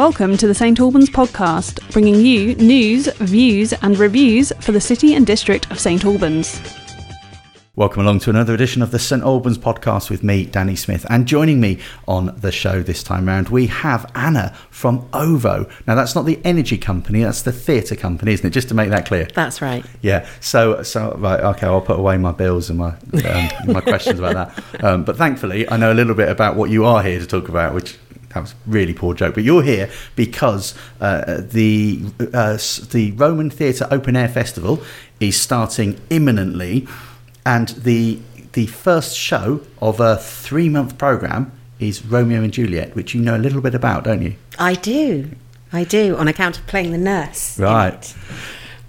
Welcome to the St Albans podcast, bringing you news, views, and reviews for the City and District of St Albans. Welcome along to another edition of the St Albans podcast with me, Danny Smith. And joining me on the show this time round, we have Anna from OVO. Now, that's not the energy company, that's the theatre company, isn't it? Just to make that clear. That's right. Yeah. So, so right, okay, I'll put away my bills and my um, my questions about that. Um, but thankfully, I know a little bit about what you are here to talk about, which that was a really poor joke. But you're here because uh, the uh, the Roman Theatre Open Air Festival is starting imminently and the the first show of a three month program is Romeo and Juliet, which you know a little bit about, don't you? I do, I do, on account of playing the nurse. Right.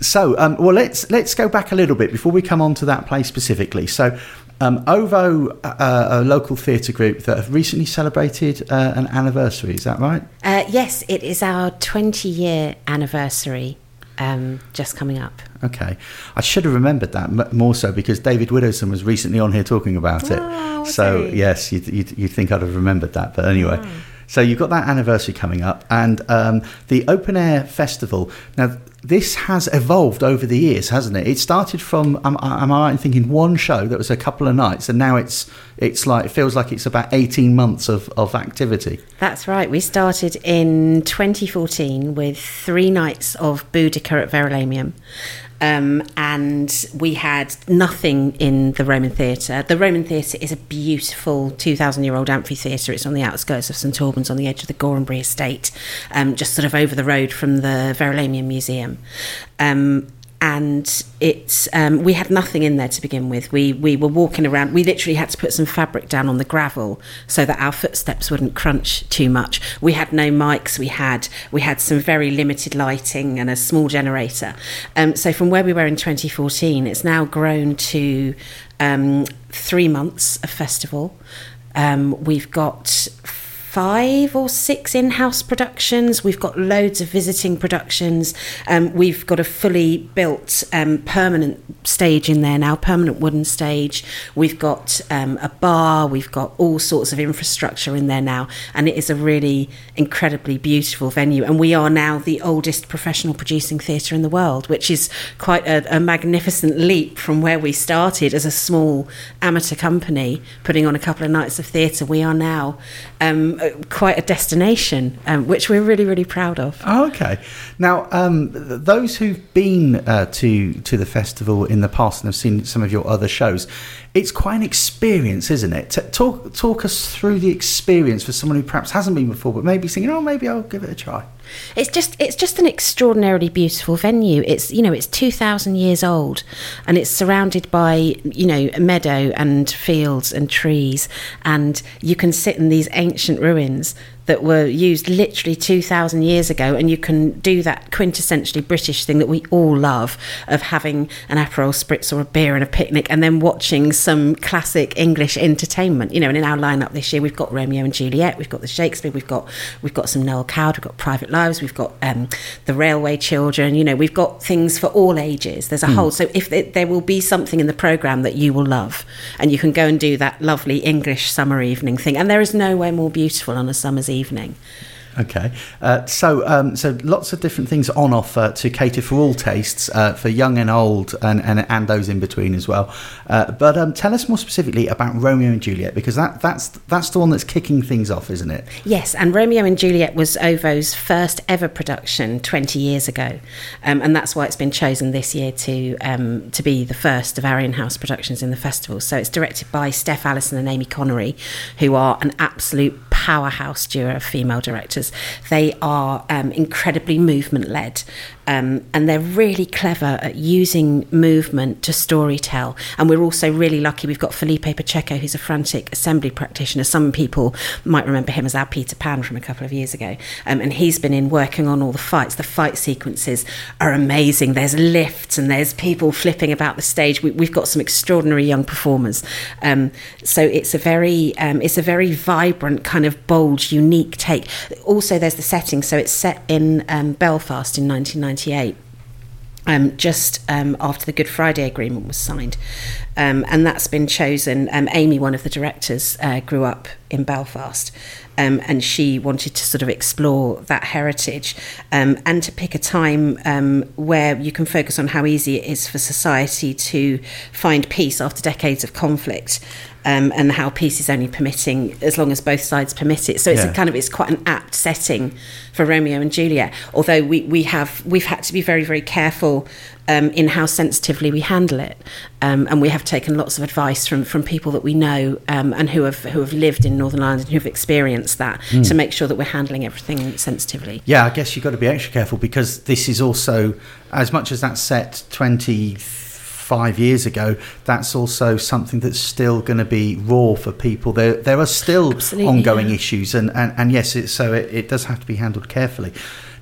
So, um, well, let's let's go back a little bit before we come on to that play specifically. So, um, OVO, uh, a local theatre group that have recently celebrated uh, an anniversary. Is that right? Uh, yes, it is our 20 year anniversary um, just coming up. Okay, I should have remembered that more so because David Widowson was recently on here talking about it. Oh, so he? yes, you'd, you'd, you'd, think I'd have remembered that, but anyway. Oh. So you've got that anniversary coming up, and um, the open air festival. Now this has evolved over the years, hasn't it? It started from am, am I right in thinking one show that was a couple of nights, and now it's it's like it feels like it's about eighteen months of, of activity. That's right. We started in 2014 with three nights of Boudica at Verulamium. Um, and we had nothing in the Roman Theatre. The Roman Theatre is a beautiful 2,000 year old amphitheatre. It's on the outskirts of St Albans on the edge of the Gorhambury estate, um, just sort of over the road from the Verulamium Museum. Um, and it's um, we had nothing in there to begin with. We we were walking around. We literally had to put some fabric down on the gravel so that our footsteps wouldn't crunch too much. We had no mics. We had we had some very limited lighting and a small generator. Um, so from where we were in 2014, it's now grown to um, three months of festival. Um, we've got five or six in house productions. We've got loads of visiting productions. Um, we've got a fully built um, permanent stage in there now, permanent wooden stage. We've got um, a bar. We've got all sorts of infrastructure in there now. And it is a really incredibly beautiful venue. And we are now the oldest professional producing theatre in the world, which is quite a, a magnificent leap from where we started as a small amateur company putting on a couple of nights of theatre. We are now um, quite a destination, um, which we're really, really proud of. Oh, okay. Now, um, those who've been uh, to to the festival in the past and have seen some of your other shows, it's quite an experience, isn't it? Talk talk us through the experience for someone who perhaps hasn't been before, but maybe thinking, oh, maybe I'll give it a try. It's just it's just an extraordinarily beautiful venue. It's you know it's two thousand years old, and it's surrounded by you know meadow and fields and trees, and you can sit in these ancient ruins that were used literally 2,000 years ago. And you can do that quintessentially British thing that we all love of having an Aperol Spritz or a beer and a picnic and then watching some classic English entertainment. You know, and in our lineup this year, we've got Romeo and Juliet, we've got the Shakespeare, we've got, we've got some Noel Coward, we've got Private Lives, we've got um, the Railway Children, you know, we've got things for all ages. There's a mm. whole, so if there will be something in the programme that you will love and you can go and do that lovely English summer evening thing. And there is nowhere more beautiful on a summer's evening. Okay, uh, so um, so lots of different things on offer to cater for all tastes, uh, for young and old, and, and, and those in between as well. Uh, but um, tell us more specifically about Romeo and Juliet because that that's that's the one that's kicking things off, isn't it? Yes, and Romeo and Juliet was OVO's first ever production twenty years ago, um, and that's why it's been chosen this year to um, to be the first of our in-house productions in the festival. So it's directed by Steph Allison and Amy Connery, who are an absolute powerhouse duo of female directors. They are um, incredibly movement led. Um, and they're really clever at using movement to storytell. And we're also really lucky. We've got Felipe Pacheco, who's a frantic assembly practitioner. Some people might remember him as our Peter Pan from a couple of years ago. Um, and he's been in working on all the fights. The fight sequences are amazing. There's lifts and there's people flipping about the stage. We, have got some extraordinary young performers. Um, so it's a very um, it's a very vibrant kind of bold, unique take. Also, there's the setting. So it's set in um, Belfast in 1990. 1998. Um, just um, after the Good Friday Agreement was signed. Um, and that's been chosen. Um, Amy, one of the directors, uh, grew up in Belfast. Um, and she wanted to sort of explore that heritage um, and to pick a time um, where you can focus on how easy it is for society to find peace after decades of conflict. Um, and how peace is only permitting as long as both sides permit it. So it's Yeah. kind of it's quite an apt setting for Romeo and Juliet. Although we, we have we've had to be very very careful um, in how sensitively we handle it, um, and we have taken lots of advice from from people that we know um, and who have who have lived in Northern Ireland and who have experienced that to make sure that we're handling everything sensitively. Yeah, I guess you've got to be extra careful because this is also, as much as that's set 25 years ago, that's also something that's still going to be raw for people. There, there are still Absolutely, ongoing yeah. issues, and, and, and yes, it, so it, it does have to be handled carefully.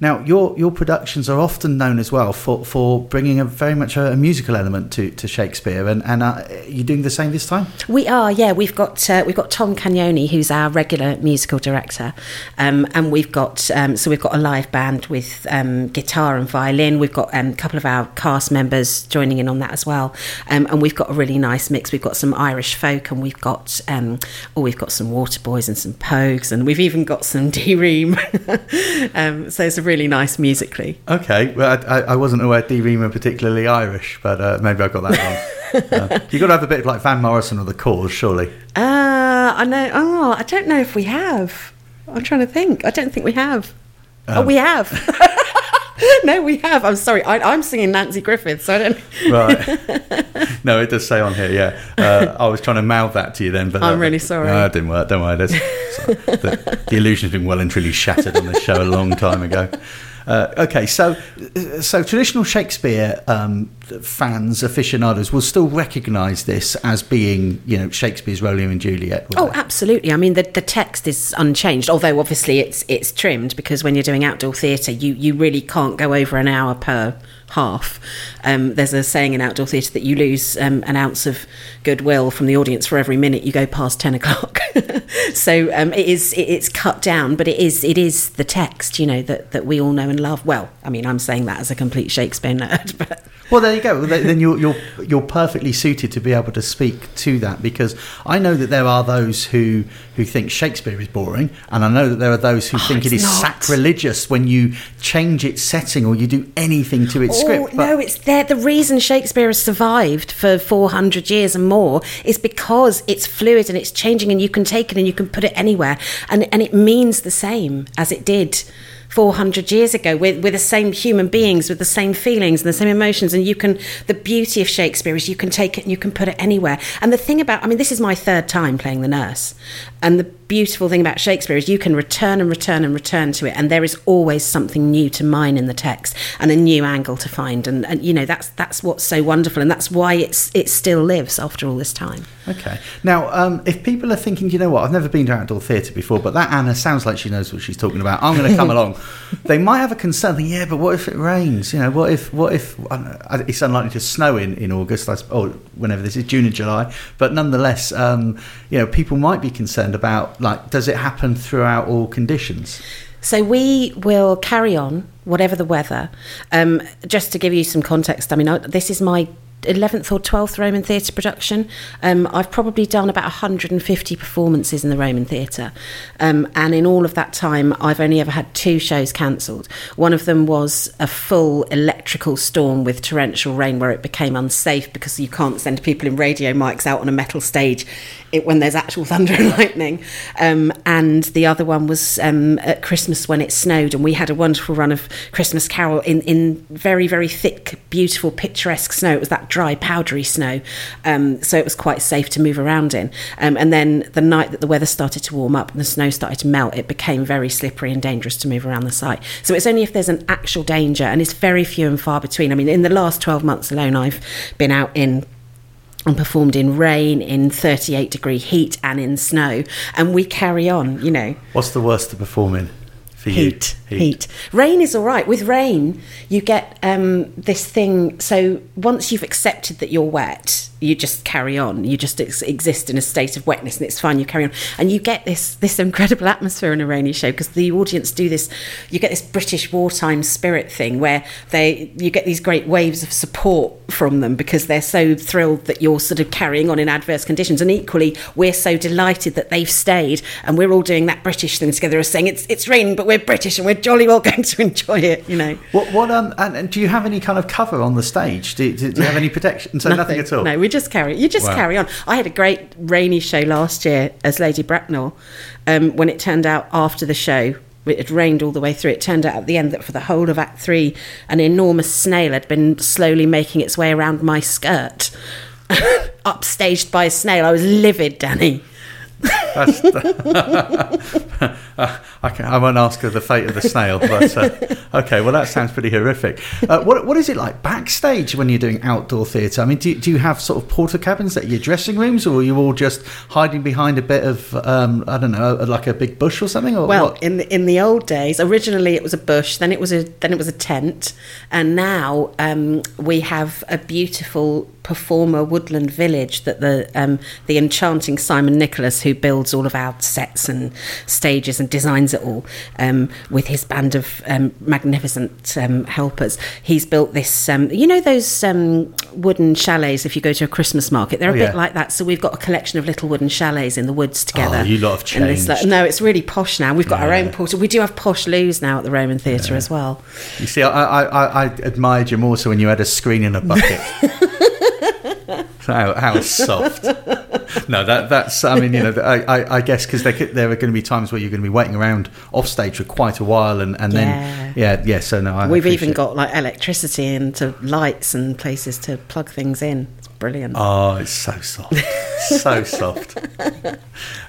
Now, your your productions are often known as well for, for bringing a very much a, a musical element to, to Shakespeare, and and uh, you're doing the same this time. We are, yeah. We've got uh, we've got Tom Cagnoni, who's our regular musical director, um, and we've got um, so we've got a live band with um, guitar and violin. We've got um, a couple of our cast members joining in on that as well, um, and we've got a really nice mix. We've got some Irish folk, and we've got um, oh, we've got some Waterboys and some Pogues, and we've even got some D Ream. um, so it's really nice musically. Okay, well, I, I wasn't aware D Ream are particularly Irish, but uh, maybe I got that wrong. uh, you've got to have a bit of like Van Morrison or the Corrs, surely. Uh, I know. Oh, I don't know if we have. I'm trying to think. I don't think we have. oh, Um, we have. no, we have. I'm sorry. I, I'm singing Nanci Griffith, so I don't. Right. no, it does say on here, yeah. Uh, I was trying to mouth that to you then, but I'm really sorry. No, it didn't work. Don't worry. The, the illusion's been well and truly shattered on this show a long time ago. Uh, okay, so so traditional Shakespeare um, fans, aficionados, will still recognise this as being, you know, Shakespeare's Romeo and Juliet. Oh, they? absolutely. I mean, the, the text is unchanged, although obviously it's it's trimmed because when you're doing outdoor theatre, you, you really can't go over an hour per half. Um, there's a saying in outdoor theatre that you lose um, an ounce of goodwill from the audience for every minute you go past 10 o'clock. so um, it is it, it's cut down, but it is it is the text, you know, that, that we all know and love. Well, I mean, I'm saying that as a complete Shakespeare nerd, but Well, there you go. Then you're you're you're perfectly suited to be able to speak to that because I know that there are those who who think Shakespeare is boring, and I know that there are those who Oh, think it's not. sacrilegious when you change its setting or you do anything to its Oh, script. no, it's there. The reason Shakespeare has survived for 400 years and more is because it's fluid and it's changing and you can take it and you can put it anywhere. And, and it means the same as it did 400 years ago. We're, the same human beings with the same feelings and the same emotions. And you can, the beauty of Shakespeare is you can take it and you can put it anywhere. And the thing about, I mean, this is my third time playing the nurse. And the beautiful thing about Shakespeare is you can return and return and return to it. And there is always something new to mine in the text and a new angle to find. And, and you know, that's, that's what's so wonderful. And that's why it's, it still lives after all this time. Okay. Now, um, if people are thinking, you know what, I've never been to outdoor theatre before, but that Anna sounds like she knows what she's talking about. I'm going to come along. They might have a concern. Yeah, but what if it rains? You know, what if what if know, it's unlikely to snow in in August? Or whenever this is June and July. But nonetheless, um, you know, people might be concerned about like, does it happen throughout all conditions? So we will carry on, whatever the weather. Um, just to give you some context, I mean, I, this is my 11th or 12th Roman Theatre production. Um, I've probably done about 150 performances in the Roman Theatre. Um, and in all of that time, I've only ever had two shows cancelled. One of them was a full electrical storm with torrential rain where it became unsafe because you can't send people in radio mics out on a metal stage it, when there's actual thunder and lightning. Um, and the other one was um, at Christmas when it snowed, and we had a wonderful run of Christmas Carol in, in very, very thick, beautiful, picturesque snow. It was that dry, powdery snow, um, so it was quite safe to move around in. Um, and then the night that the weather started to warm up and the snow started to melt, it became very slippery and dangerous to move around the site. So it's only if there's an actual danger, and it's very few and far between. I mean, in the last 12 months alone, I've been out in and performed in rain, in 38 degree heat, and in snow. And we carry on, you know. What's the worst to perform in for For you, heat, heat. heat. Rain is all right. With rain, you get um, this thing. So once you've accepted that you're wet, you just carry on. You just ex- exist in a state of wetness, and it's fine. You carry on, and you get this this incredible atmosphere in a rainy show because the audience do this. You get this British wartime spirit thing where they you get these great waves of support from them because they're so thrilled that you're sort of carrying on in adverse conditions, and equally we're so delighted that they've stayed, and we're all doing that British thing together, as saying it's it's raining, but we're British and we're jolly well going to enjoy it. You know. What? What? Um. And, and do you have any kind of cover on the stage? Do, do, do you have any protection? So nothing, at all. No, we just carry. You just Wow. carry on. I had a great rainy show last year as Lady Bracknell. Um, when it turned out after the show, it had rained all the way through. It turned out at the end that for the whole of Act Three, an enormous snail had been slowly making its way around my skirt, upstaged by a snail. I was livid, Danny. That's, I, can, I won't ask her the fate of the snail, but uh, okay. Well, that sounds pretty horrific. Uh, what What is it like backstage when you're doing outdoor theatre? I mean, do, do you have sort of Portakabins at your dressing rooms, or are you all just hiding behind a bit of um, I don't know, like a big bush or something? Or Well, what? in the, in the old days, originally it was a bush, then it was a then it was a tent, and now um, we have a beautiful performer woodland village that the um, the enchanting Simon Nicholas, who builds all of our sets and stages and designs it all, um, with his band of um, magnificent um, helpers, he's built this. Um, you know those um, wooden chalets. If you go to a Christmas market, they're a Oh, bit like that. So we've got a collection of little wooden chalets in the woods together. Oh, you lot have it's like- changed. no, it's really posh now. We've got our own porter. We do have posh loos now at the Roman Theatre as well. You see, I, I, I, I admired you more so when you had a screen in a bucket. how, how soft. No, that that's. I mean, you know, I, I, I guess because there there are going to be times where you're going to be waiting around off stage for quite a while, and, and then yeah, yeah. So no, I We've even got like electricity and to lights and places to plug things in. Brilliant. Oh, it's so soft, so soft.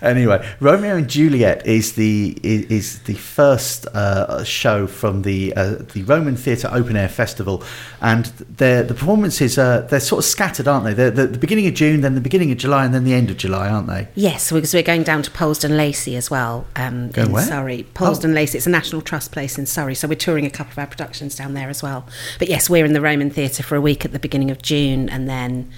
Anyway, Romeo and Juliet is the is, is the first uh, show from the uh, the Roman Theatre Open Air Festival, and their the performances are they're sort of scattered, aren't they? They're the, the beginning of June, then the beginning of July, and then the end of July, aren't they? Yes, because we're going down to Polesden Lacey as well um, Going in where? Surrey. Polesden Lacey, it's a National Trust place in Surrey, so we're touring a couple of our productions down there as well. But yes, we're in the Roman Theatre for a week at the beginning of June and then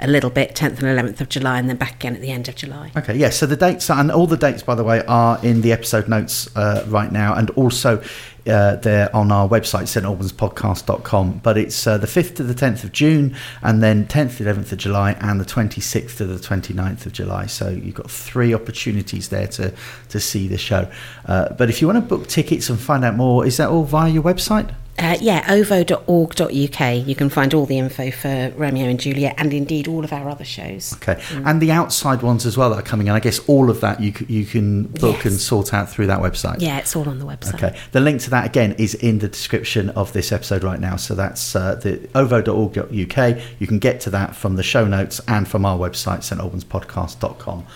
a little bit 10th and 11th of July and then back again at the end of July. Okay, yeah. So the dates are, and all the dates, by the way, are in the episode notes uh, right now, and also uh, they're on our website, stalbanspodcast.com. But it's uh, the 5th to the 10th of June, and then 10th to 11th of July, and the 26th to the 29th of July. So you've got three opportunities there to, to see the show. Uh, but if you want to book tickets and find out more, is that all via your website? Uh, yeah, ovo.org.uk. You can find all the info for Romeo and Juliet and indeed all of our other shows. Okay, and the outside ones as well that are coming in. I guess all of that you you can book Yes. and sort out through that website. Yeah, it's all on the website. Okay. The link to that again is in the description of this episode right now. So that's uh, the ovo.org.uk. You can get to that from the show notes and from our website, stalbanspodcast.com.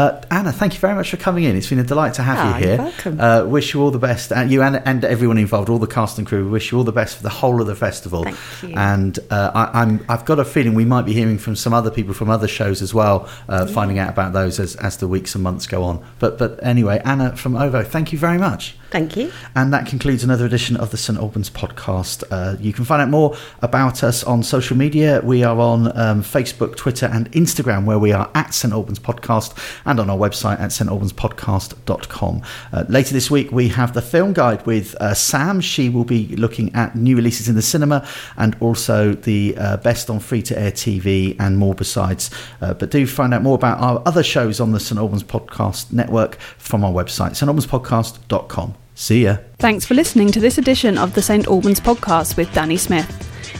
Uh, Anna, thank you very much for coming in. It's been a delight to have Ah, you you're here. welcome. Uh, wish you all the best, and you and, and everyone involved, all the cast and crew. Wish you all the best for the whole of the festival. Thank you. And uh, I, I'm, I've got a feeling we might be hearing from some other people from other shows as well, uh, finding out about those as, as the weeks and months go on. But but anyway, Anna from Ovo, thank you very much. Thank you. And that concludes another edition of the St Albans podcast. Uh, you can find out more about us on social media. We are on um, Facebook, Twitter, and Instagram, where we are at St Albans Podcast, and on our website at stalbanspodcast.com. Uh, later this week, we have the film guide with uh, Sam. She will be looking at new releases in the cinema and also the uh, best on free to air TV and more besides. Uh, but do find out more about our other shows on the St Albans Podcast Network from our website, stalbanspodcast.com. See ya. Thanks for listening to this edition of the St Albans podcast with Danny Smith.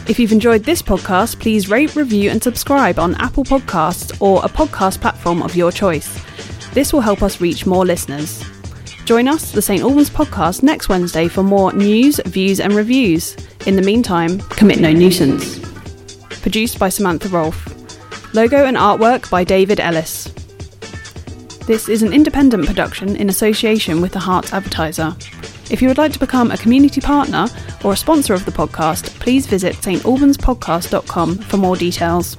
If you've enjoyed this podcast, please rate, review, and subscribe on Apple Podcasts or a podcast platform of your choice. This will help us reach more listeners. Join us, the St Albans podcast, next Wednesday for more news, views, and reviews. In the meantime, commit no nuisance. Produced by Samantha Rolfe. Logo and artwork by David Ellis. This is an independent production in association with the Herts Advertiser. If you would like to become a community partner or a sponsor of the podcast, please visit stalbanspodcast.com for more details.